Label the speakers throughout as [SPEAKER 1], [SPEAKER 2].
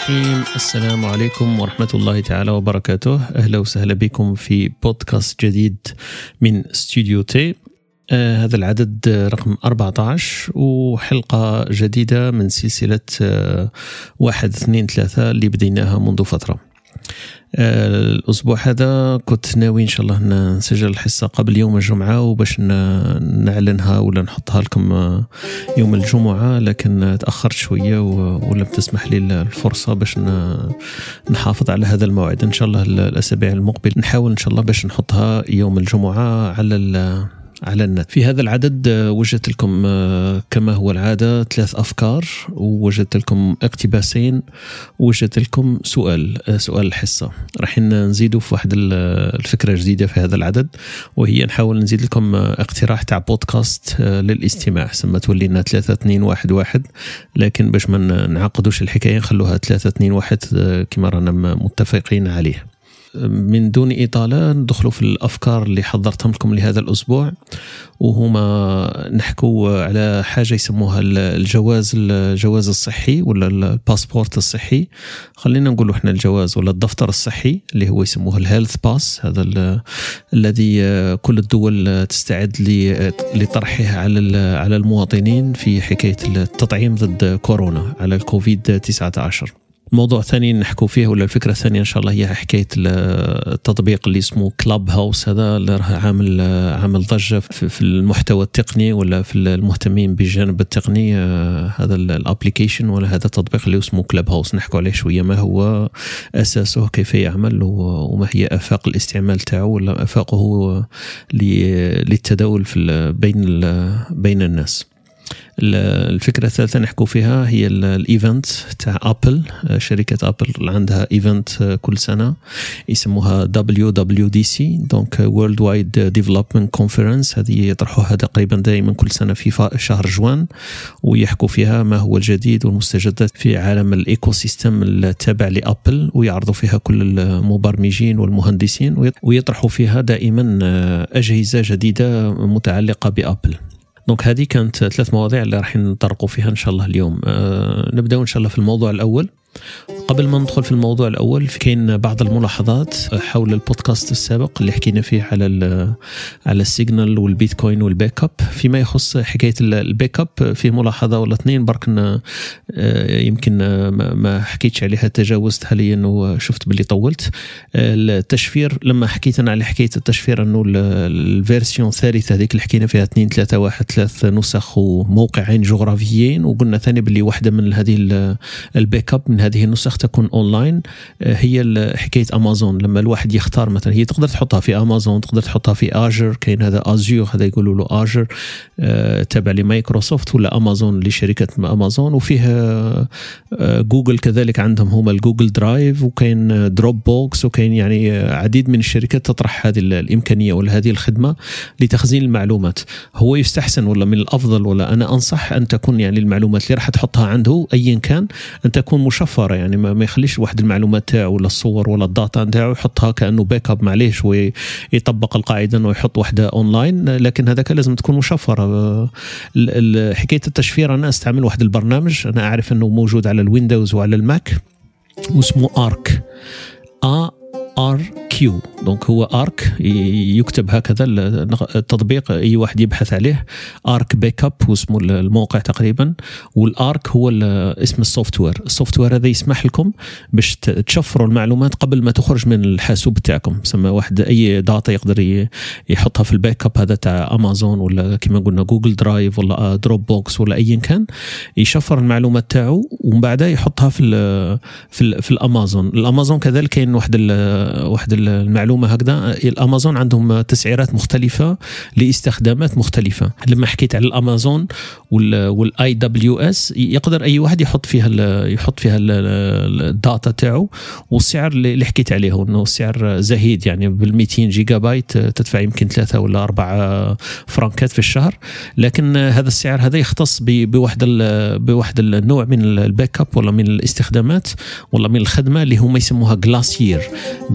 [SPEAKER 1] الرحيم. السلام عليكم ورحمة الله تعالى وبركاته. أهلا وسهلا بكم في بودكاست جديد من استوديو تي. آه هذا العدد رقم 14 وحلقة جديدة من سلسلة آه واحد اثنين ثلاثة اللي بديناها منذ فترة. الأسبوع هذا كنت ناوي إن شاء الله نسجل الحصة قبل يوم الجمعة وباش نعلنها ولا نحطها لكم آه، يوم الجمعة لكن تأخرت شوية ولم تسمح لي الفرصة باش نحافظ على هذا الموعد. إن شاء الله الأسابيع المقبله نحاول إن شاء الله باش نحطها يوم الجمعة على على النت. في هذا العدد آه، وجدت لكم آه، كما هو العادة ثلاث أفكار ووجدت لكم اقتباسين ووجدت لكم سؤال آه، سؤال الحصة راح نزيدوا في واحد الفكرة جديدة في هذا العدد وهي نحاول نزيد لكم اقتراح تاع بودكاست للاستماع. سما تولي لنا ثلاثة اثنين واحد واحد لكن باش ما نعقدوش الحكاية نخلوها ثلاثة اثنين واحد كما رانا متفقين عليه. من دون إطالة ندخلوا في الأفكار اللي حضرتهم لكم لهذا الأسبوع وهما نحكوا على حاجة يسموها الجواز الجواز الصحي ولا ال passeport الصحي. خلينا نقولوا إحنا الجواز ولا الدفتر الصحي اللي هو يسموه ال Health Pass هذا الذي كل الدول تستعد لطرحه على على المواطنين في حكاية التطعيم ضد كورونا على الكوفيد 19 موضوع ثاني نحكوا فيه ولا الفكرة الثانية إن شاء الله هي حكاية التطبيق اللي اسمه كلاب هاوس هذا اللي راه عامل عامل ضجة في المحتوى التقني ولا في المهتمين بالجانب التقني آه، هذا الابلكيشن ولا هذا التطبيق اللي اسمه كلاب هاوس نحكوا عليه شوية ما هو أساسه كيف يعمل وما هي آفاق الاستعمال تاعه ولا آفاقه للتداول في بين بين الناس. الفكرة الثالثة نحكوا فيها هي ال event تاع ابل شركة ابل عندها event كل سنة. يسموها دبليو دبليو دي سي دونك وورلد وايد ديفلوبمنت كونفرنس هذه يطرحوها تقريبا دائما كل سنة في شهر جوان. ويحكوا فيها ما هو الجديد والمستجدات في عالم ال ecosystem التابع لأبل. ويعرضوا فيها كل المبرمجين والمهندسين. ويطرحوا فيها دائما أجهزة جديدة متعلقة بأبل. donc هذه كانت ثلاث مواضيع اللي راح نطرقوا فيها إن شاء الله اليوم. أه نبدأ إن شاء الله في الموضوع الأول. قبل ما ندخل في الموضوع الأول كاين بعض الملاحظات حول البودكاست السابق اللي حكينا فيه على على السيجنال والبيتكوين وال backup فيما يخص حكاية ال backup في ملاحظة ولا اثنين؟ برك يمكن ما حكيتش عليها تجاوزتها لي انه شفت باللي طولت. التشفير لما حكيت أنا على حكاية التشفير إنه ال version الثالثة هذيك اللي حكينا فيها 2 3 1 ثلاث نسخ وموقعين جغرافيين وقلنا ثاني باللي واحدة من هذه ال backup من هذه النسخ تكون أونلاين آه، هي حكاية أمازون. لما الواحد يختار مثلا هي تقدر تحطها في أمازون تقدر تحطها في Azure كاين هذا Azure هذا يقولوا له Azure آه، تابع لمايكروسوفت ولا أمازون لشركة أمازون. وفيه جوجل آه، كذلك عندهم هما الجوجل درايف وكاين دروب بوكس وكاين يعني عديد من الشركات تطرح هذه الإمكانية ولا هذه الخدمة لتخزين المعلومات. هو يستحسن ولا من الأفضل ولا أنا أنصح أن تكون يعني المعلومات اللي راح تحطها عنده ايا كان أن تكون مشفرة مشفره يعني ما, يخليش واحد المعلومات تاعو ولا الصور ولا ال data تاعو يحطها كأنه backup معليش ويطبق القاعدة إنه يحط واحدة اونلاين لكن هذاك لازم تكون مشفرة. حكاية التشفير أنا أستعمل واحد البرنامج أنا أعرف إنه موجود على الويندوز وعلى الماك واسمه Arq A R Q donc هو Arq يكتب هكذا التطبيق أي واحد يبحث عليه. Arq Backup واسمه الموقع تقريبا. وال Arq هو اسم ال software ال software هذا يسمح لكم باش تشفروا المعلومات قبل ما تخرج من الحاسوب تاعكم. سما واحد أي data يقدر يحطها في ال backup هذا تاع امازون ولا كما قلنا جوجل درايف ولا دروب بوكس ولا ايا كان يشفر المعلومات تاعو ومن بعدها يحطها في ال في, ال في الأمازون. الأمازون كذلك كاين واحد واحد المعلومة هكذا. الأمازون عندهم تسعيرات مختلفة لاستخدامات مختلفة. لما حكيت على الأمازون وال AWS يقدر أي واحد يحط فيها يحط فيها ال data تاعو والسعر اللي حكيت عليه إنه السعر زهيد يعني بال 200 جيجا بايت تدفع يمكن ثلاثة ولا أربعة فرنكات في الشهر. لكن هذا السعر هذا يختص بواحد بواحد النوع من ال backup ولا من الاستخدامات ولا من الخدمة اللي هما يسموها Glacier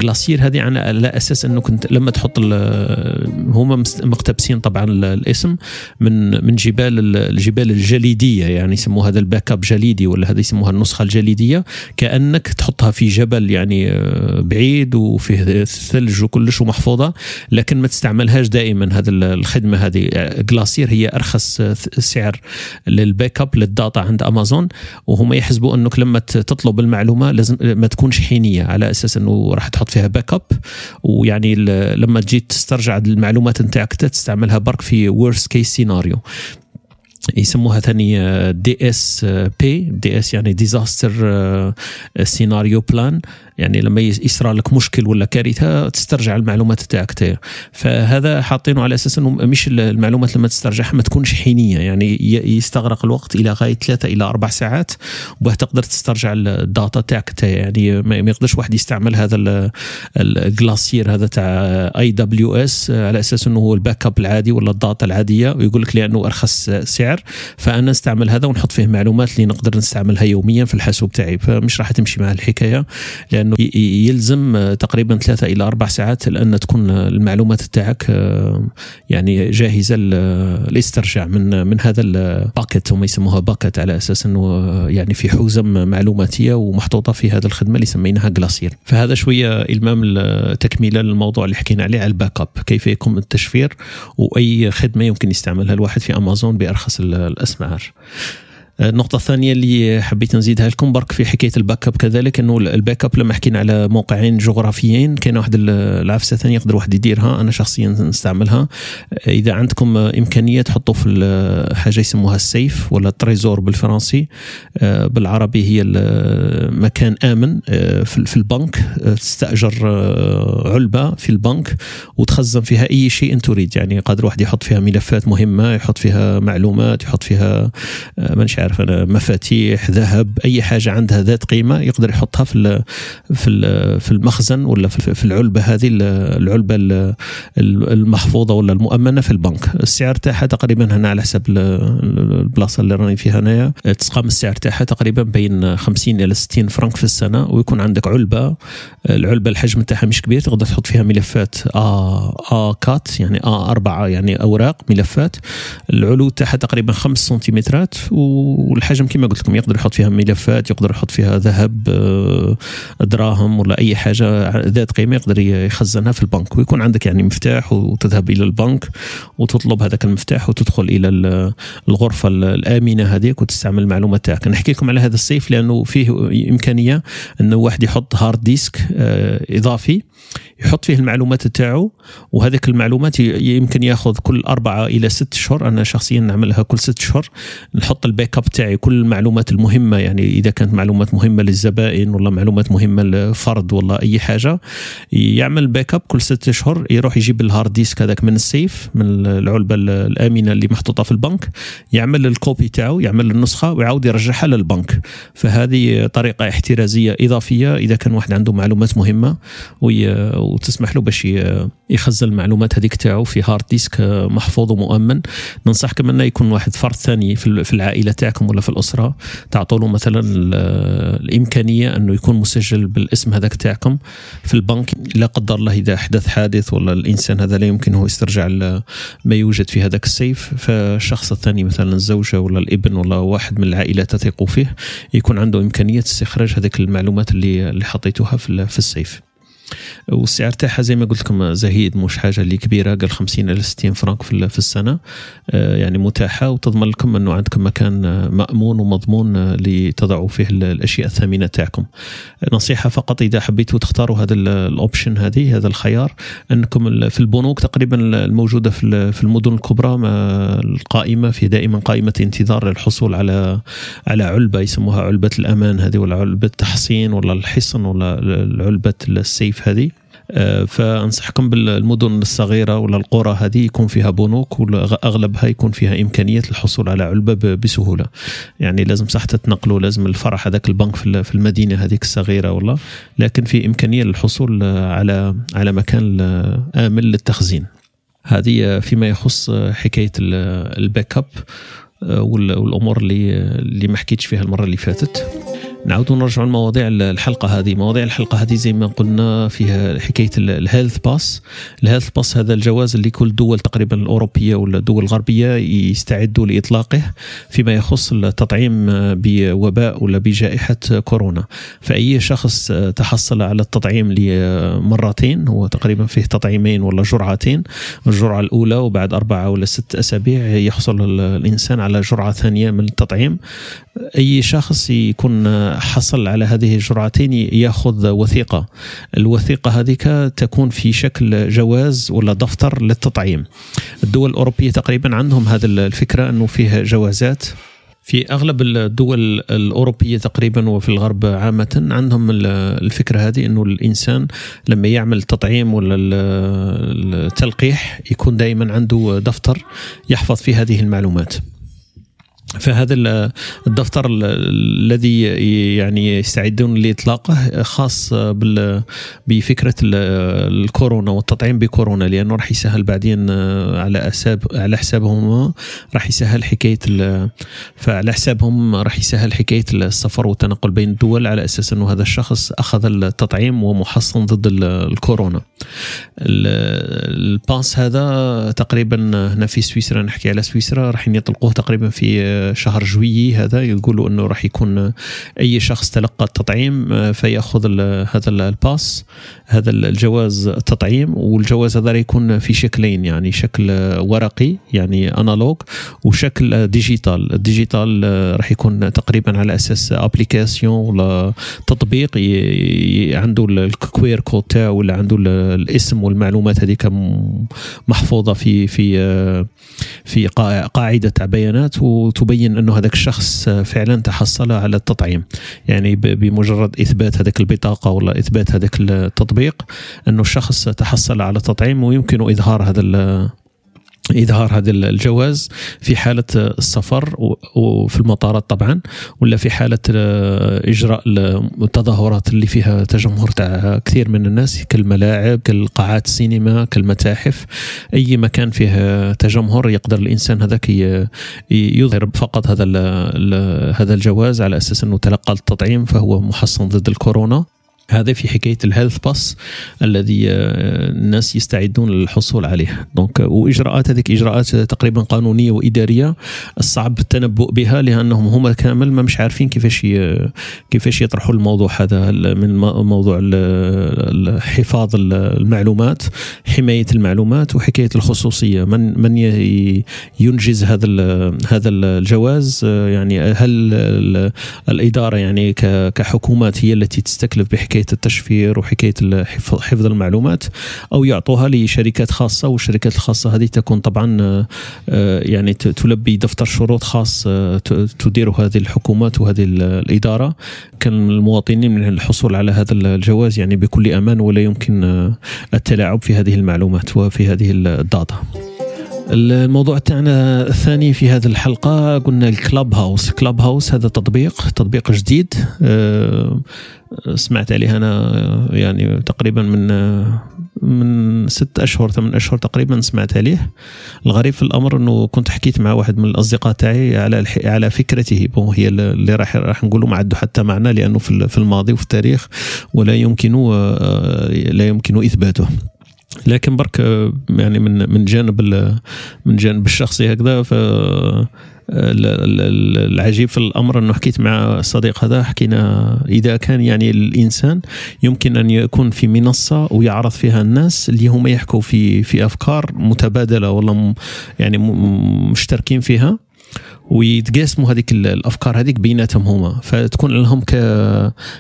[SPEAKER 1] Glacier هذه يعني على أساس أنه كنت لما تحط هما مقتبسين طبعا الاسم من من جبال الجبال الجليدية يعني يسموها هذا ال backup جليدي ولا هذا يسموها النسخة الجليدية كأنك تحطها في جبل يعني آه، بعيد وفيه ثلج وكلش ومحفوظة لكن ما تستعملهاش دائما هذه الخدمة هذه. Glacier هي أرخص سعر لل backup لل data عند أمازون وهم يحسبوا أنك لما تطلب المعلومة لازم ما تكونش حينية على أساس أنه راح تحط فيها backup ويعني لما تجي تسترجع المعلومات نتاعك تستعملها برك في worst case scenario يسموها ثاني DSP DS يعني disaster scenario plan يعني لما يصرى لك مشكل ولا كارثة تسترجع المعلومات تاعك فهذا حاطينه على أساس إنه مش المعلومات لما تسترجعها ما تكونش حينية. يعني يستغرق الوقت إلى غاية ثلاثة إلى أربع ساعات وباه تقدر تسترجع ال data تاعك يعني ما يقدرش واحد يستعمل هذا ال Glacier هذا تاع AWS على أساس إنه هو ال backup العادي ولا ال data العادية ويقول لك لأنه أرخص سعر. فأنا نستعمل هذا ونحط فيه معلومات اللي نقدر نستعملها يوميا في الحاسوب تاعي. فمش راح تمشي مع الحكاية لأن لأنه يلزم تقريبا ثلاثة إلى أربع ساعات لأن تكون المعلومات تاعك آه، يعني جاهزة للاسترجاع من من هذا ال bucket هم يسموها bucket على أساس إنه آه، يعني في حوزم معلوماتية ومحطوطة في هذه الخدمة اللي سميناها Glacier فهذا شوية إلمام تكميلا للموضوع اللي حكينا عليه على ال backup كيف يقوم التشفير وأي خدمة يمكن يستعملها الواحد في أمازون بأرخص الأسعار. النقطة الثانية اللي حبيت نزيدها لكم برك في حكاية ال backup كذلك إنه ال backup لما حكينا على موقعين جغرافيين كاين واحد العفسة ثانية يقدر واحد يديرها أنا شخصيا نستعملها. إذا عندكم إمكانية تحطوا في حاجة يسموها ال safe ولا ال trésor بالفرنسي آه، بالعربي هي مكان آمن آه، في البنك آه، تستأجر علبة في البنك وتخزن فيها أي شيء تريد يعني قادر واحد يحط فيها ملفات مهمة يحط فيها معلومات يحط فيها منش عارف أنا مفاتيح ذهب أي حاجة عندها ذات قيمة يقدر يحطها في في في المخزن ولا في العلبة هذه العلبة المحفوظة ولا المؤمنة في البنك. السعر تاعها تقريبا هنا على حسب البلاصة اللي راني فيها هنايا. تسقام السعر تاعها تقريبا بين 50 إلى 60 فرنك في السنة ويكون عندك علبة. العلبة الحجم تاعها مش كبير تقدر تحط فيها ملفات آ كات يعني آ أربعة يعني أوراق ملفات. العلو تاعها تقريبا 5 سنتيمترات و والحجم كما قلت لكم يقدر يحط فيها ملفات يقدر يحط فيها ذهب آه، دراهم ولا أي حاجة ذات قيمة يقدر يخزنها في البنك. ويكون عندك يعني مفتاح وتذهب إلى البنك وتطلب هذاك المفتاح وتدخل إلى الغرفة الآمنة هذيك وتستعمل المعلومات تاعك. نحكي لكم على هذا السيف لأنه فيه إمكانية انه واحد يحط hard disk آه، إضافي يحط فيه المعلومات تاعو وهذيك المعلومات يمكن ياخذ كل أربعة إلى ست شهور. أنا شخصيا نعملها كل ست شهور. نحط ال backup تاعي كل المعلومات المهمة يعني إذا كانت معلومات مهمة للزبائن ولا معلومات مهمة لفرد ولا أي حاجة يعمل backup كل ست شهور يروح يجيب ال hard disk هذاك من ال safe من العلبة الآمنة اللي محطوطة في البنك يعمل ال copie تاعو يعمل النسخة ويعاود يرجعها للبنك. فهذه طريقة احترازية إضافية إذا كان واحد عنده معلومات مهمة وتسمح له باش يخزن المعلومات هذيك تاعو في hard disk محفوظ ومؤمن. ننصحكم إنه يكون واحد فرد ثاني في العائلة تاعكم ولا في الأسرة تعطوا له مثلا الإمكانية أنه يكون مسجل بالاسم هذاك تاعكم في البنك. لا قدر الله إذا حدث حادث ولا الإنسان هذا لا يمكنه يسترجع ما يوجد في هذاك السيف. فالشخص الثاني مثلا الزوجة ولا الابن ولا واحد من العائلة تثق فيه يكون عنده إمكانية استخراج هذيك المعلومات اللي اللي حطيتوها في السيف. والسعر تاعها زي ما قلت لكم زهيد مش حاجة اللي كبيرة قال 50 إلى 60 فرنك في السنة. آه، يعني متاحة وتضمن لكم إنه عندكم مكان مأمون ومضمون آه، لتضعوا فيه الأشياء الثمينة تاعكم. نصيحة فقط إذا حبيتوا تختاروا هذا الأوبشن هذه هذا الخيار إنكم في البنوك تقريبا الموجودة في المدن الكبرى القائمة في دائما قائمة انتظار للحصول على على علبة يسموها علبة الأمان هذه ولا علبة التحصين ولا الحصن ولا علبه السيف هذه. آه، فأنصحكم بالمدن الصغيرة ولا القرى هذه يكون فيها بنوك ولا اغلبها يكون فيها إمكانية الحصول على علبة بسهولة. يعني لازم صح تتنقلوا لازم الفرع هذاك البنك في المدينة هذيك الصغيرة والله. لكن في إمكانية للحصول على على مكان آمن للتخزين. هذه فيما يخص حكاية ال backup آه، والأمور اللي اللي ما حكيتش فيها المرة اللي فاتت. نعود نرجع لمواضيع الحلقة هذه. مواضيع الحلقة هذه زي ما قلنا فيها حكاية ال health pass ال health pass هذا الجواز اللي كل دول تقريبا الأوروبية ولا الدول الغربية يستعدوا لإطلاقه فيما يخص التطعيم بوباء ولا بجائحة كورونا. فأي شخص تحصل على التطعيم لمرتين هو تقريبا فيه تطعيمين ولا جرعتين الجرعة الأولى وبعد أربعة ولا ست أسابيع يحصل الإنسان على جرعة ثانية من التطعيم. أي شخص يكون حصل على هذه الجرعتين ياخذ وثيقة. الوثيقة هذيك تكون في شكل جواز ولا دفتر للتطعيم. الدول الأوروبية تقريبا عندهم هذه الفكرة أنه فيه جوازات. في أغلب الدول الأوروبية تقريبا وفي الغرب عامة عندهم الفكرة هذه أنه الإنسان لما يعمل تطعيم ولا التلقيح يكون دائما عنده دفتر يحفظ فيه هذه المعلومات. فهذا الدفتر الذي يعني يستعدون لإطلاقه خاص بفكرة الكورونا والتطعيم بكورونا لأنه راح يسهل بعدين على حساب على حسابهم راح يسهل حكاية فعلى حسابهم راح يسهل حكاية السفر والتنقل بين الدول على أساس إنه هذا الشخص أخذ التطعيم ومحصن ضد الكورونا. الباس هذا تقريبا هنا في سويسرا نحكي على سويسرا راح يطلقوه تقريبا في شهر جويي هذا يقولوا إنه راح يكون أي شخص تلقى التطعيم آه، فيأخذ هذا الباس هذا الجواز التطعيم والجواز هذا يكون في شكلين يعني شكل ورقي يعني analog وشكل digital ال digital آه، راح يكون تقريبا على أساس application ولا تطبيق عنده ال QR code تاعو ولا عنده الاسم والمعلومات هذيك محفوظة في في آه، في قاعدة بيانات وتبين أنه هذاك الشخص فعلا تحصل على التطعيم. يعني بمجرد إثبات هذاك البطاقة ولا إثبات هذاك التطبيق أنه الشخص تحصل على التطعيم ويمكن إظهار هذا إظهار هذا الجواز في حالة السفر وفي المطارات طبعا ولا في حالة إجراء التظاهرات اللي فيها تجمهر تاع كثير من الناس كالملاعب كالقاعات السينما كالمتاحف. أي مكان فيه تجمهر يقدر الإنسان هذاك يظهر فقط هذا هذا الجواز على أساس إنه تلقى التطعيم فهو محصن ضد الكورونا. هذا في حكاية ال health pass الذي آه، الناس يستعدون للحصول عليه. donc وإجراءات هذيك إجراءات تقريبا قانونية وإدارية. صعب التنبؤ بها لأنهم هم كامل ما مش عارفين كيفاش كيفاش يطرحوا الموضوع هذا من موضوع حفاظ المعلومات حماية المعلومات وحكاية الخصوصية. من من ينجز هذا هذا الجواز؟ آه، يعني هل الإدارة يعني كحكومات هي التي تستكلف بحكاية حكاية التشفير وحكاية حفظ المعلومات أو يعطوها لشركات خاصة والشركات الخاصة هذه تكون طبعا آه، يعني تلبي دفتر شروط خاص آه، تدير هذه الحكومات وهذه الإدارة كان المواطنين من الحصول على هذا الجواز يعني بكل أمان ولا يمكن آه، التلاعب في هذه المعلومات وفي هذه ال data. الموضوع تاعنا الثاني في هذه الحلقة قلنا ال Clubhouse. Clubhouse هذا تطبيق تطبيق جديد. سمعت عليه أنا يعني تقريبا من من ست أشهر ثمان أشهر تقريبا سمعت عليه. الغريب في الأمر إنه كنت حكيت مع واحد من الأصدقاء تاعي على على فكرته. bon هي اللي راح راح نقولوا ما عنده حتى معنى لأنه في الماضي وفي التاريخ ولا يمكن لا يمكن إثباته. لكن برك يعني من من جانب من جانب الشخصي هكذا ف العجيب في الأمر أنه حكيت مع الصديق هذا حكينا إذا كان يعني الإنسان يمكن أن يكون في منصة ويعرض فيها الناس اللي هم يحكوا في في أفكار متبادلة ولا يعني مشتركين فيها. ويتقاسموا هذيك الأفكار هذيك بيناتهم هما. فتكون لهم ك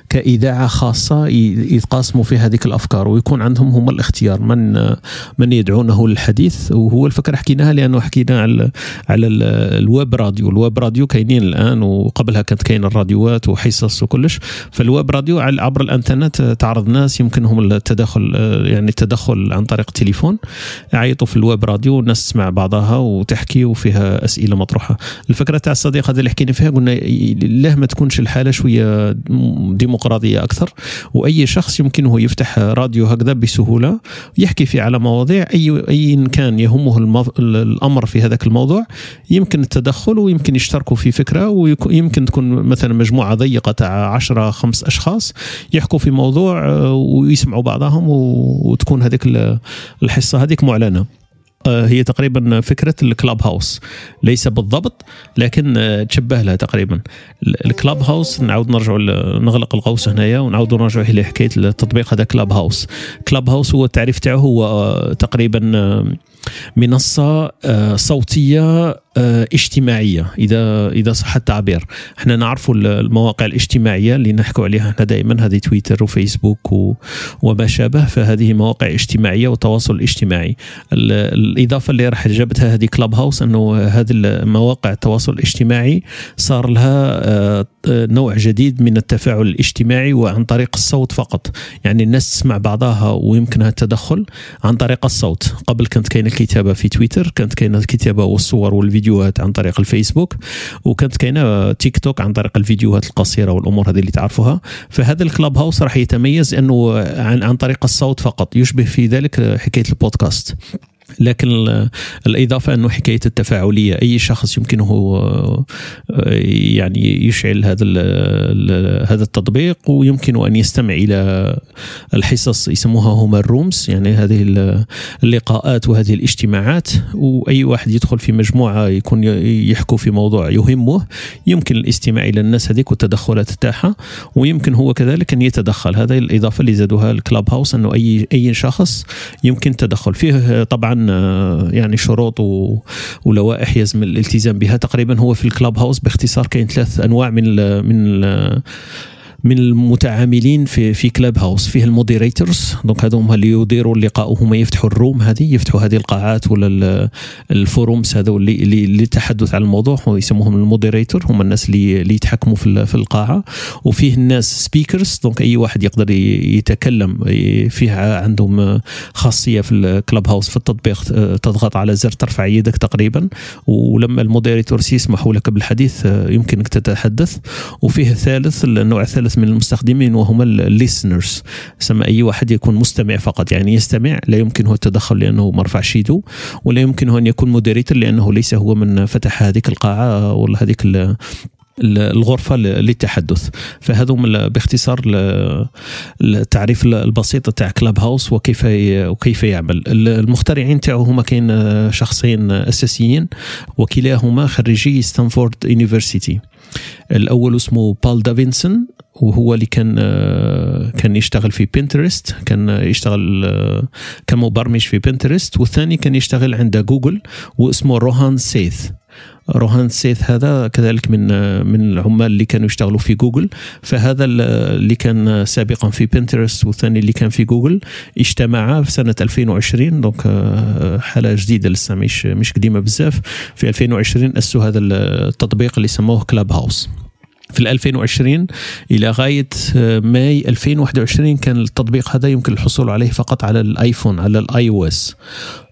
[SPEAKER 1] كإذاعة خاصة يتقاسموا في هذيك الأفكار ويكون عندهم هما الاختيار من من يدعونه للحديث. وهو الفكرة حكيناها لأنه حكينا على على ال web radio. ال web radio كاينين الآن وقبلها كانت كاين الراديوات وحصص وكلش. فال web radio عبر الإنترنت تعرض ناس يمكنهم التدخل يعني التدخل عن طريق التليفون. يعيطوا في ال web radio والناس تسمع بعضها وتحكي وفيها أسئلة مطروحة. الفكرة تاع الصديق هذا اللي حكينا فيها قلنا له ما تكونش الحالة شوية ديمقراطية أكثر. وأي شخص يمكنه يفتح راديو هكذا بسهولة يحكي فيه على مواضيع اي اي كان يهمه الأمر في هذاك الموضوع يمكن التدخل ويمكن يشتركوا في فكرة ويمكن تكون مثلا مجموعة ضيقة تاع 10 خمس أشخاص يحكوا في موضوع آه، ويسمعوا بعضهم وتكون هذيك الحصة هذيك معلنة. هي تقريبا فكرة الكلاب هاوس. ليس بالضبط لكن آه، تشبه لها تقريبا. الكلاب هاوس نعاود نرجع نغلق القوس هنايا ونعاود نرجع إلى حكاية التطبيق هذا كلاب هاوس. كلاب هاوس هو التعريف تاعه هو تقريبا منصة صوتية آه، اجتماعية إذا إذا صح التعبير. إحنا نعرف المواقع الاجتماعية اللي نحكوا عليها إحنا دائما هذه تويتر وفيسبوك وما شابه فهذه مواقع اجتماعية وتواصل اجتماعي. الإضافة اللي راح جابتها هذه كلاب هاوس إنه هذه المواقع التواصل الاجتماعي صار لها آه، نوع جديد من التفاعل الاجتماعي وعن طريق الصوت فقط. يعني الناس تسمع بعضها ويمكنها التدخل عن طريق الصوت. قبل كانت كاينة الكتابة في تويتر كانت كاينة الكتابة والصور والفيديو فيديوهات عن طريق الفيسبوك وكانت كاينة تيك توك عن طريق الفيديوهات القصيرة والأمور هذه اللي تعرفوها. فهذا الكلاب هاوس راح يتميز إنه عن, عن طريق الصوت فقط يشبه في ذلك حكاية البودكاست. لكن الإضافة أنه حكاية التفاعلية أي شخص يمكنه آه، يعني يشعل هذا هذا التطبيق ويمكن أن يستمع إلى الحصص يسموها هما الرومز يعني هذه اللقاءات وهذه الاجتماعات. وأي واحد يدخل في مجموعة يكون يحكوا في موضوع يهمه يمكن الاستماع إلى الناس هذيك والتدخلات تاعها. ويمكن هو كذلك أن يتدخل. هذه الإضافة اللي زادوها ال Clubhouse أنه أي أي شخص يمكن التدخل فيه طبعا آه، يعني شروط ولوائح يلزم الالتزام بها. تقريبا هو في ال Clubhouse باختصار كاين ثلاث أنواع من ال من ال من المتعاملين في في Clubhouse فيه ال moderators. Donc هذو هما اللي يديروا اللقاء وهما يفتحوا ال room هذه يفتحوا هذه القاعات ولا ال forums هذو اللي للتحدث على الموضوع. يسموهم ال moderator هما الناس اللي اللي يتحكموا في في القاعة. وفيه الناس speakers donc أي واحد يقدر يتكلم فيه عندهم خاصية في ال Clubhouse في التطبيق تضغط على زر ترفع يدك تقريبا. ولما ال moderators يسمحوا لك بالحديث يمكنك تتحدث. وفيه الثالث النوع الثالث من المستخدمين وهم ال listeners سما أي واحد يكون مستمع فقط يعني يستمع لا يمكنه التدخل لأنه ما رفعش يده ولا يمكنه أن يكون moderator لأنه ليس هو من فتح هذيك القاعة ولا هذيك الغرفة للتحدث. فهذا باختصار التعريف البسيط تاع Clubhouse وكيف وكيف يعمل. المخترعين تاعو هما كاين شخصين أساسيين وكلاهما خريجي Stanford University الأول اسمه Paul Davison وهو اللي كان كان يشتغل في Pinterest كان يشتغل كمبرمج في Pinterest والثاني كان يشتغل عند جوجل واسمه Rohan Seth. Rohan Seth هذا كذلك من من العمال اللي كانوا يشتغلوا في جوجل. فهذا اللي كان سابقا في Pinterest والثاني اللي كان في جوجل اجتمعا في سنة 2020 donc حاجة جديدة لسه مش مش قديمة بزاف. في 2020 أسسوا هذا التطبيق اللي سموه Clubhouse في 2020 إلى غاية ماي 2021 كان التطبيق هذا يمكن الحصول عليه فقط على ال iPhone على ال iOS.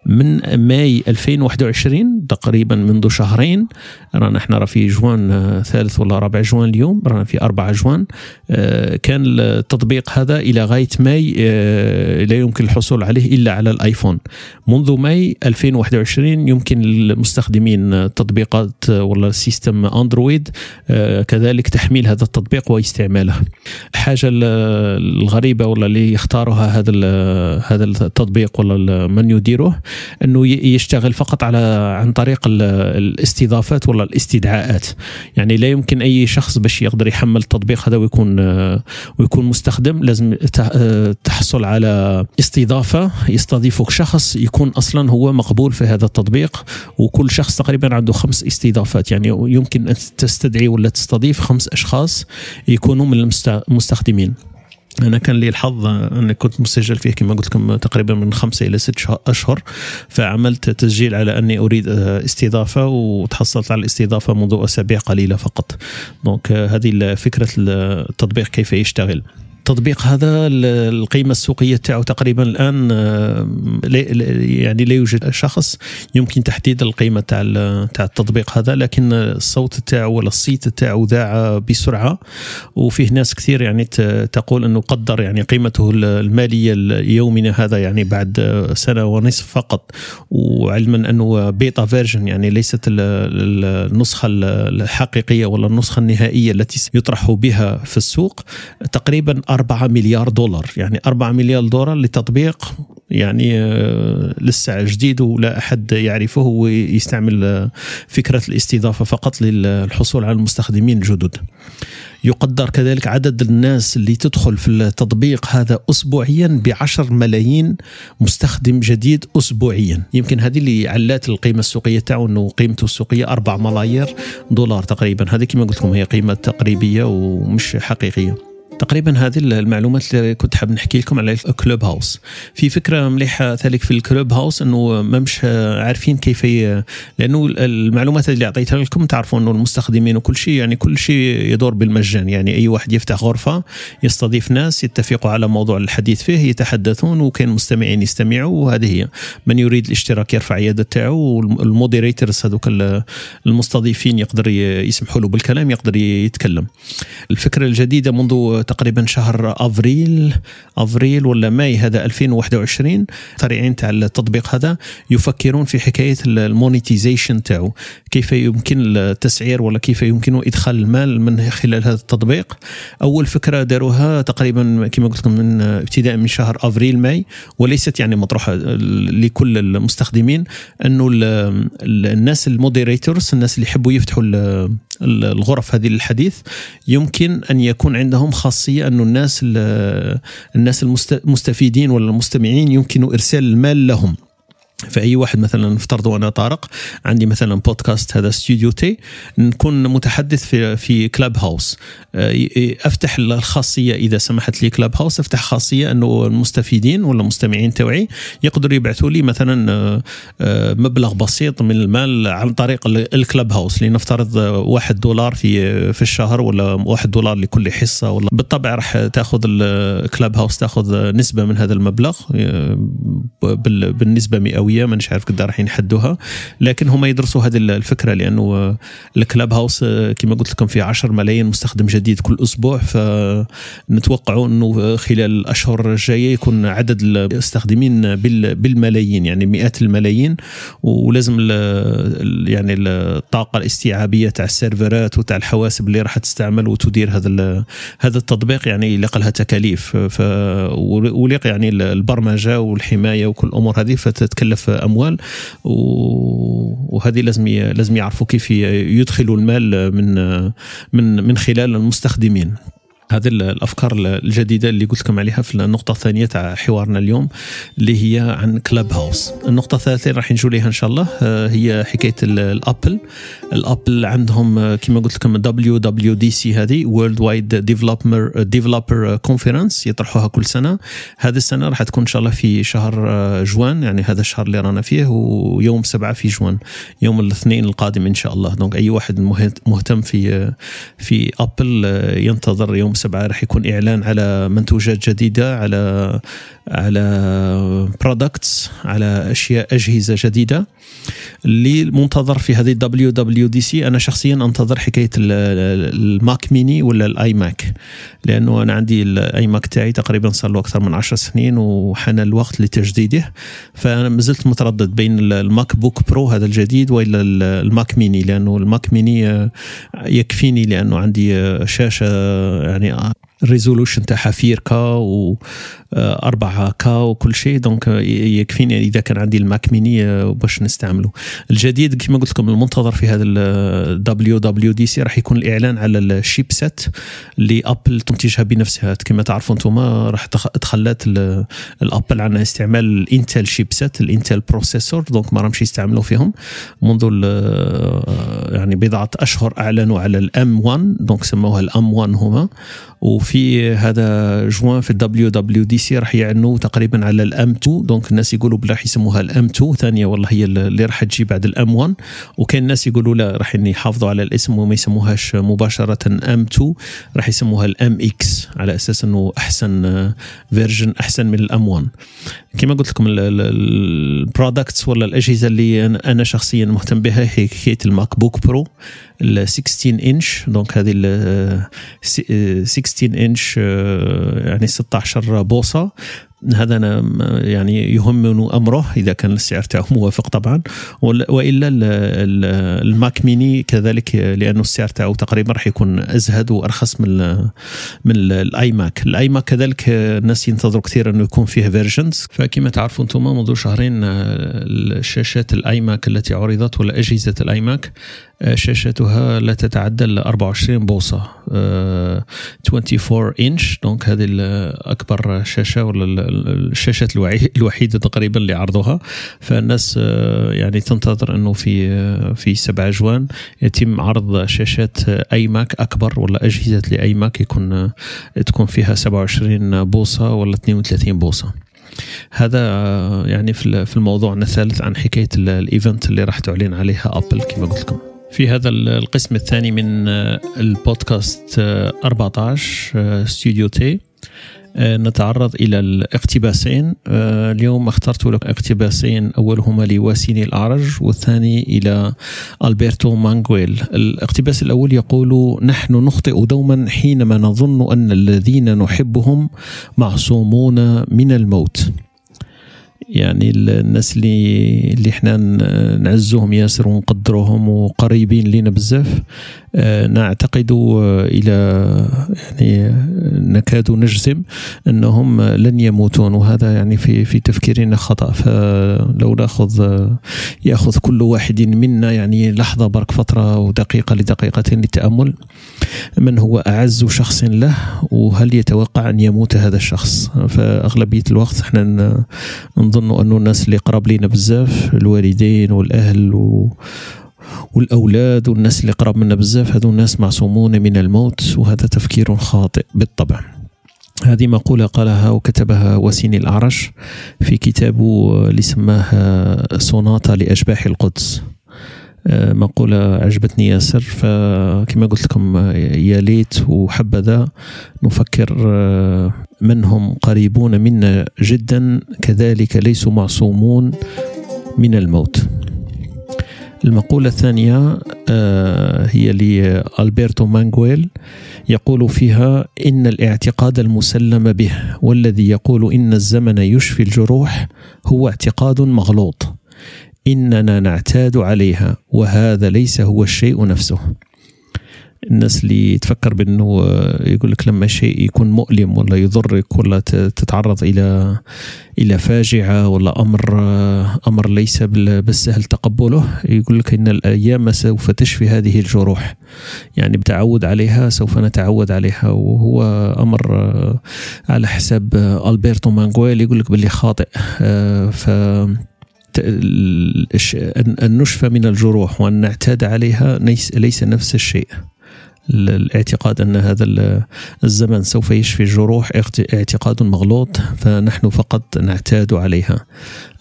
[SPEAKER 1] من ماي 2021 تقريبا منذ شهرين. رانا إحنا راه في جوان آه، ثالث ولا رابع جوان اليوم. رانا في 4 جوان. آه، كان التطبيق هذا إلى غاية ماي آه، لا يمكن الحصول عليه إلا على ال iPhone. منذ ماي 2021 يمكن للمستخدمين تطبيقات ولا système Android كذلك تحميل هذا التطبيق واستعماله. الحاجة الغريبة ولا اللي اختارها هذا هذا التطبيق ولا من يديره أنه يشتغل فقط على عن طريق الاستضافات ولا الاستدعاءات. يعني لا يمكن أي شخص باش يقدر يحمل التطبيق هذا ويكون ويكون مستخدم. لازم تحصل على استضافة يستضيفك شخص يكون أصلا هو مقبول في هذا التطبيق وكل شخص تقريبا عنده خمس استضافات. يعني يمكن أن تستدعي ولا تستضيف خمس أشخاص يكونوا من المستخدمين أنا كان لي الحظ اني كنت مسجل فيه كما قلت لكم تقريبا من خمسه إلى ست أشهر. فعملت تسجيل على أني أريد استضافة وتحصلت على الاستضافة منذ أسابيع قليلة فقط. دونك هذه فكره التطبيق كيف يشتغل. التطبيق هذا القيمة السوقية تاعو تقريبا الآن يعني لا يوجد شخص يمكن تحديد القيمة تاع تاع التطبيق هذا لكن الصوت تاعو ولا الصيت تاعو ذاع بسرعة. وفيه ناس كثير يعني تقول إنه قدر يعني قيمته المالية ليومنا هذا يعني بعد سنة ونصف فقط. وعلما أنه beta version يعني ليست النسخة الحقيقية ولا النسخة النهائية التي يطرح بها في السوق. تقريبا 4 مليار دولار. يعني 4 مليار دولار لتطبيق يعني آه، لسه جديد ولا أحد يعرفه ويستعمل آه، فكرة الاستضافة فقط للحصول على المستخدمين الجدد. يقدر كذلك عدد الناس اللي تدخل في التطبيق هذا اسبوعيا ب 10 ملايين مستخدم جديد اسبوعيا. يمكن هذه اللي علات القيمة السوقية تاعو إنه قيمته السوقية 4 ملايير دولار تقريبا. هذه كما قلت لكم هي قيمة تقريبية ومش حقيقية. تقريبا هذه المعلومات اللي كنت حاب نحكي لكم على ال Clubhouse في فكرة مليحة ذلك في ال Clubhouse إنه ما مش عارفين كيف لأنه المعلومات اللي أعطيتها لكم تعرفوا إنه المستخدمين وكل شيء يعني كل شيء يدور بالمجان. يعني أي واحد يفتح غرفة يستضيف ناس يتفقوا على موضوع الحديث فيه يتحدثون وكان مستمعين يستمعوا وهذه هي. من يريد الاشتراك يرفع يده تاعو وال moderators هذوك المستضيفين يقدر يسمحوا له بالكلام يقدر يتكلم. الفكرة الجديدة منذ تقريبا شهر أفريل أفريل ولا ماي هذا 2021 طريقين تاع التطبيق هذا يفكرون في حكاية ال monetization تاعو. كيف يمكن التسعير ولا كيف يمكن إدخال المال من خلال هذا التطبيق. أول فكرة داروها تقريبا كما قلت لكم من ابتداء من شهر أفريل ماي وليست يعني مطروحة لكل المستخدمين أنه الناس ال moderators الناس اللي يحبوا يفتحوا الغرف هذه للحديث يمكن أن يكون عندهم خاصية انه الناس الناس المستفيدين ولا المستمعين يمكن إرسال المال لهم. فأي واحد مثلا نفترض أنا طارق عندي مثلا بودكاست هذا Studio.T نكون متحدث في في Clubhouse آه، أفتح الخاصية إذا سمحت لي Clubhouse أفتح خاصية أنه المستفيدين ولا المستمعين توعي يقدروا يبعثوا لي مثلا آه، آه، مبلغ بسيط من المال عن طريق الكلاب هاوس لنفترض واحد دولار في في الشهر ولا واحد دولار لكل حصة ولا بالطبع راح تأخذ الكلاب هاوس تأخذ نسبة من هذا المبلغ بالنسبة مئوية. شوية مانيش عارف قد راح ينحدوها. لكن هم يدرسوا هذه الفكرة لأنه الكلاب هاوس كما قلت لكم في 10 ملايين مستخدم جديد كل أسبوع. فنتوقعوا إنه خلال الأشهر الجاية يكون عدد المستخدمين بالملايين يعني مئات الملايين. ولازم يعني الطاقة الاستيعابية تاع السيرفرات وتاع الحواسب اللي راح تستعمل وتدير هذا هذا التطبيق يعني يلقى لها تكاليف. ف يعني البرمجة والحماية وكل الأمور هذه فتتكلف أموال. وهذه لازم لازم يعرفوا كيف يدخلوا المال من من من خلال المستخدمين. هذه الأفكار الجديدة اللي قلت لكم عليها في النقطة الثانية تاع حوارنا اليوم اللي هي عن Clubhouse النقطة الثالثة راح نجوا ليها إن شاء الله آه، هي حكاية ال Apple. ال Apple عندهم آه، كما قلت لكم WWDC هذه Worldwide Developer Developer Conference يطرحوها كل سنة. هذه السنة راح تكون إن شاء الله في شهر آه، جوان يعني هذا الشهر اللي رانا فيه ويوم سبعة في جوان يوم الاثنين القادم إن شاء الله. donc أي واحد مهتم في في Apple ينتظر يوم سبعة راح يكون إعلان على منتوجات جديدة على على products على أشياء أجهزة جديدة. اللي منتظر في هذه ال WWDC أنا شخصيا أنتظر حكاية ال Mac mini ولا ال iMac لأنه أنا عندي ال iMac تاعي تقريبا صار له أكثر من 10 سنين وحان الوقت لتجديده. فأنا ما زلت متردد بين ال MacBook Pro هذا الجديد وإلا ال Mac mini لأنه ال Mac mini يكفيني لأنه عندي شاشة يعني ال resolution تاعها 4K و 4K وكل شيء. donc يكفيني إذا كان عندي ال Mac mini آه، باش نستعمله. الجديد كما قلت لكم المنتظر في هذا ال WWDC راح يكون الإعلان على ال chipset اللي Apple تنتجها بنفسها. كما تعرفوا أنتم راح تخلات ال Apple عن استعمال ال Intel chipset ال Intel processor donc ما راهمش يستعملوا فيهم. منذ آه، يعني بضعة أشهر أعلنوا على ال M1 donc سموها ال M1 هما. وفي في هذا جوان في ال WWDC راح يعنوا تقريبا على ال M 2 donc الناس يقولوا بلا راح يسموها ال M 2 ثانية والله هي اللي راح تجي بعد ال M 1 وكاين الناس يقولوا لا راح يحافظوا على الاسم وما يسموهاش مباشرة M 2 راح يسموها ال M X على أساس إنه أحسن version أحسن من ال M 1 كما قلت لكم ال products ولا الأجهزة اللي أنا شخصيا مهتم بها هي حكايه ال MacBook Pro ال 16 inch donc هذه ال 16 انش يعني 16 بوصة. هذا أنا يعني يهمني أمره إذا كان السعر تاعه موافق طبعا. وإلا ال Mac mini كذلك لأنه السعر تاعه تقريبا راح يكون أزهد وأرخص من من ال iMac ال iMac كذلك الناس ينتظروا كثير أنه يكون فيه versions فكما تعرفوا أنتم منذ شهرين الشاشات ال iMac التي عرضت ولا أجهزة ال iMac شاشتها لا تتعدى ال 24 بوصة 24 inch donc هذه أكبر شاشة ولا الشاشات الوحيدة تقريبا اللي عرضوها. فالناس يعني تنتظر إنه في في 7 جوان يتم عرض شاشات iMac أكبر ولا أجهزة ل iMac يكون تكون فيها 27 بوصة ولا 32 بوصة. هذا يعني في الموضوع. الثالث عن حكاية ال event اللي راح تعلن عليها ابل كما قلت لكم. في هذا القسم الثاني من البودكاست 14 Studio T نتعرض إلى الاقتباسين. اليوم اخترت لك اقتباسين أولهما لواسيني الأعرج والثاني إلى ألبرتو مانغويل. الاقتباس الأول يقول نحن نخطئ دوما حينما نظن أن الذين نحبهم معصومون من الموت. يعني الناس اللي اللي إحنا نعزوهم ياسر ونقدروهم وقريبين لنا بزاف آه، نعتقد آه، إلى يعني نكاد نجزم أنهم لن يموتون وهذا يعني في في تفكيرنا خطأ. فلو نأخذ آه، يأخذ كل واحد منا يعني لحظة برك فترة ودقيقه لدقيقتين للتأمل من هو أعز شخص له وهل يتوقع أن يموت هذا الشخص؟ فأغلبية الوقت إحنا نظن انه الناس اللي قراب لينا بزاف الوالدين والأهل و والأولاد والناس اللي قراب منا بزاف هذو الناس معصومون من الموت وهذا تفكير خاطئ بالطبع. هذه مقولة قالها وكتبها وسيني الأعرج في كتابه اللي سماه سوناتا لأشباح القدس. مقولة عجبتني ياسر. فكما قلت لكم يا ليت وحبذا نفكر آه، من هم قريبون منا جدا. كذلك ليسوا معصومون من الموت. المقولة الثانية آه، هي لألبرتو مانغويل يقول فيها إن الاعتقاد المسلم به والذي يقول إن الزمن يشفي الجروح هو اعتقاد مغلوط. إننا نعتاد عليها وهذا ليس هو الشيء نفسه. الناس اللي تفكر بأنه يقول لك لما شيء يكون مؤلم ولا يضرك ولا تتعرض إلى إلى فاجعة ولا أمر أمر ليس بالسهل تقبله يقول لك إن الأيام سوف تشفي هذه الجروح. يعني بتعود عليها سوف نتعود عليها. وهو أمر على حساب ألبرتو مانغويل يقول لك باللي خاطئ. ف أن نشفى من الجروح وأن نعتاد عليها ليس نفس الشيء. الاعتقاد أن هذا الزمن سوف يشفي الجروح اعتقاد مغلوط فنحن فقط نعتاد عليها.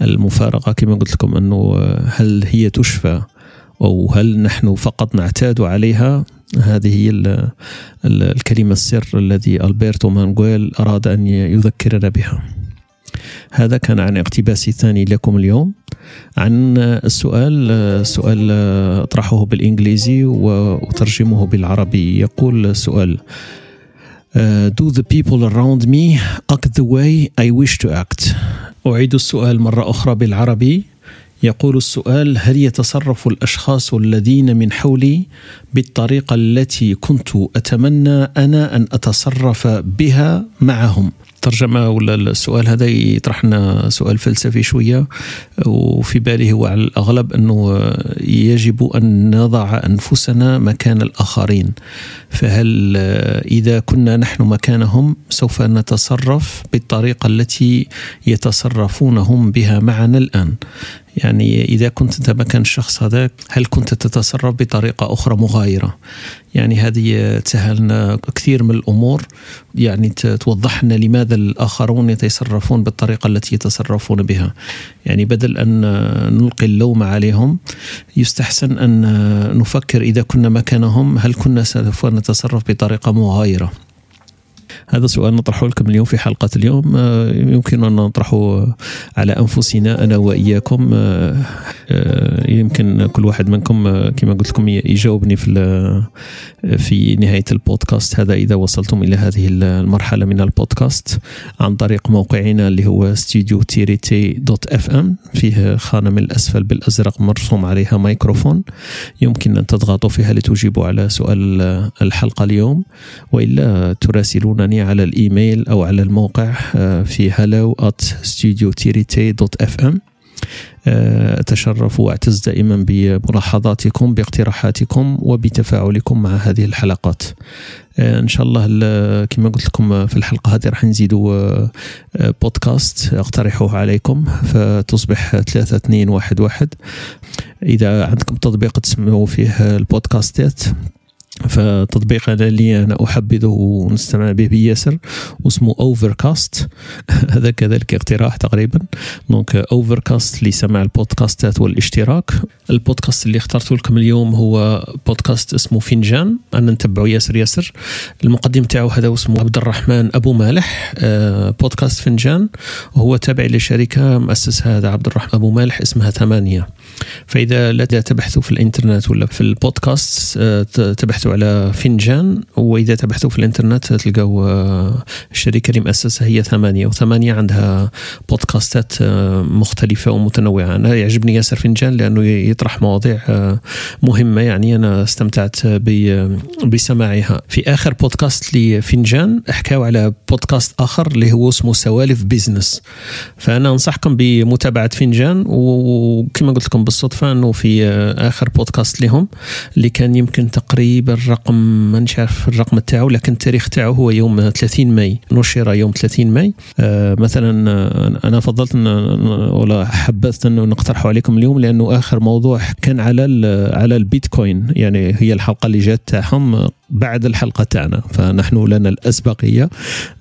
[SPEAKER 1] المفارقة كما قلت لكم أنه هل هي تشفى أو هل نحن فقط نعتاد عليها هذه هي الكلمة السر الذي ألبرتو مانغويل أراد أن يذكرنا بها. هذا كان عن اقتباسي الثاني لكم اليوم. عن السؤال سؤال أطرحه بالإنجليزي وأترجمه بالعربي. يقول السؤال Do the people around me act the way I wish to act? أعيد السؤال مرة أخرى بالعربي. يقول السؤال هل يتصرف الأشخاص الذين من حولي بالطريقة التي كنت أتمنى أنا أن أتصرف بها معهم؟ الترجمة ولا السؤال هذا يطرح لنا سؤال فلسفي شوية وفي بالي هو على الأغلب أنه يجب أن نضع أنفسنا مكان الآخرين. فهل إذا كنا نحن مكانهم سوف نتصرف بالطريقة التي يتصرفون هم بها معنا الآن؟ يعني إذا كنت أنت مكان الشخص هذاك هل كنت تتصرف بطريقة أخرى مغايرة؟ يعني هذه تسهل لنا كثير من الأمور. يعني توضح لنا لماذا الآخرون يتصرفون بالطريقة التي يتصرفون بها. يعني بدل أن نلقي اللوم عليهم يستحسن أن نفكر إذا كنا مكانهم هل كنا سوف نتصرف بطريقة مغايرة؟ هذا سؤال نطرحه لكم اليوم في حلقة اليوم. آه، يمكن أن نطرحه على أنفسنا أنا وإياكم. آه، آه، يمكن كل واحد منكم كما قلت لكم يجاوبني في في نهاية البودكاست. هذا إذا وصلتم إلى هذه المرحلة من البودكاست عن طريق موقعنا اللي هو studiotirite dot FM فيه خانة من الأسفل بالأزرق مرسوم عليها ميكروفون يمكن أن تضغطوا فيها لتجيبوا على سؤال الحلقة اليوم. وإلا تراسلونني على الإيميل أو على الموقع آه، في hello at studiotirite.fm آه، أتشرف وأعتز دائما بملاحظاتكم باقتراحاتكم وبتفاعلكم مع هذه الحلقات. آه، إن شاء الله كما قلت لكم في الحلقة هذه راح نزيدوا بودكاست اقترحوه عليكم فتصبح 3 2 1 1 إذا عندكم تطبيق تسمعوا فيه البودكاستات فتطبيق اللي أنا أحبذه ونستمع به بياسر واسمه اوفر كاست هذا كذلك اقتراح تقريبا. donc Overcast لسماع البودكاستات والاشتراك. البودكاست اللي اخترته لكم اليوم هو بودكاست اسمه فنجان أنا نتبعه ياسر ياسر. المقدم تاعو هذا اسمه عبد الرحمن أبو مالح. آه، بودكاست فنجان وهو تابع لشركة مؤسسها هذا عبد الرحمن أبو مالح اسمها ثمانية. فإذا لا تبحثوا في الإنترنت ولا في البودكاست آه، تبحثوا على فنجان وإذا تبحثوا في الإنترنت تلقاو آه، الشركة اللي مؤسسها هي ثمانية وثمانية عندها بودكاستات آه، مختلفة ومتنوعة. أنا يعجبني ياسر فنجان لأنه يطرح مواضيع مهمة يعني أنا استمتعت بسماعها. في آخر بودكاست لفنجان حكاوا على بودكاست آخر اللي هو اسمه سوالف بيزنس. فأنا أنصحكم بمتابعة فنجان وكما قلت لكم بالصدفه أنه في آخر بودكاست لهم اللي كان يمكن تقريبا الرقم ما عارف الرقم تاعو لكن التاريخ تاعو هو يوم 30 ماي نشر يوم 30 ماي. آه مثلا آه، أنا فضلت أن ولا حبذت انه نقترحه عليكم اليوم لأنه آخر موضوع كان على على البيتكوين يعني هي الحلقة اللي جات تاعهم. بعد الحلقة تاعنا فنحن لنا الأسبقية.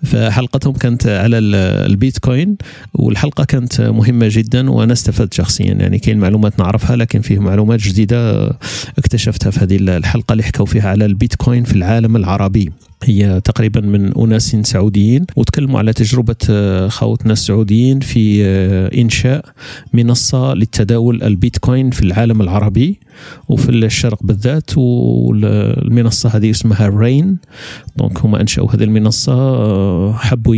[SPEAKER 1] فحلقتهم كانت على البيتكوين والحلقة كانت مهمة جدا وأنا استفدت شخصيا. يعني كاين معلومات نعرفها لكن فيه معلومات جديدة اكتشفتها في هذه الحلقة اللي حكوا فيها على البيتكوين في العالم العربي. هي تقريبا من أناس سعوديين وتكلموا على تجربة آه، خوتنا السعوديين في آه، إنشاء منصة للتداول البيتكوين في العالم العربي وفي الشرق بالذات. والمنصة هذه اسمها رين دونك هما أنشأوا هذه المنصة آه، حبوا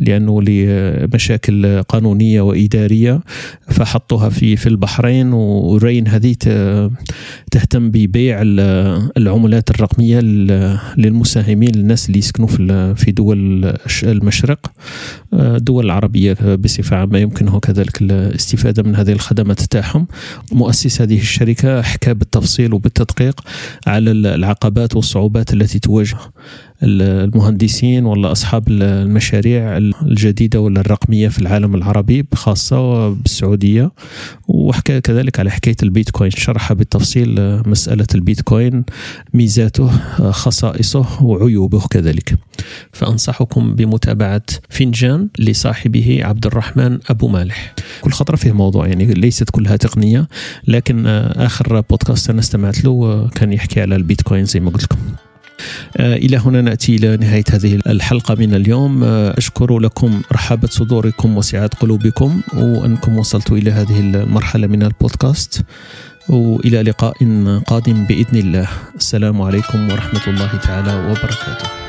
[SPEAKER 1] لأنه لمشاكل قانونية وإدارية فحطوها في في البحرين. ورين هذه تهتم ببيع العملات الرقمية للمساهمين للناس اللي يسكنوا في في دول المشرق الدول العربية بصفة عامة. يمكنه كذلك الاستفادة من هذه الخدمات تاعهم. مؤسس هذه الشركة حكى بالتفصيل وبالتدقيق على العقبات والصعوبات التي تواجه المهندسين ولا أصحاب المشاريع الجديدة ولا الرقمية في العالم العربي بخاصة بالسعودية. وحكى كذلك على حكاية البيتكوين شرح بالتفصيل مسألة البيتكوين ميزاته خصائصه وعيوبه كذلك. فأنصحكم بمتابعة فنجان لصاحبه عبد الرحمن أبو مالح. كل خطرة فيه موضوع يعني ليست كلها تقنية لكن آخر بودكاست أنا استمعت له كان يحكي على البيتكوين زي ما قلت لكم. آه، إلى هنا نأتي إلى نهاية هذه الحلقة من اليوم. آه، أشكر لكم رحابة صدوركم وسعة قلوبكم وأنكم وصلتوا إلى هذه المرحلة من البودكاست وإلى لقاء قادم بإذن الله. السلام عليكم ورحمة الله تعالى وبركاته.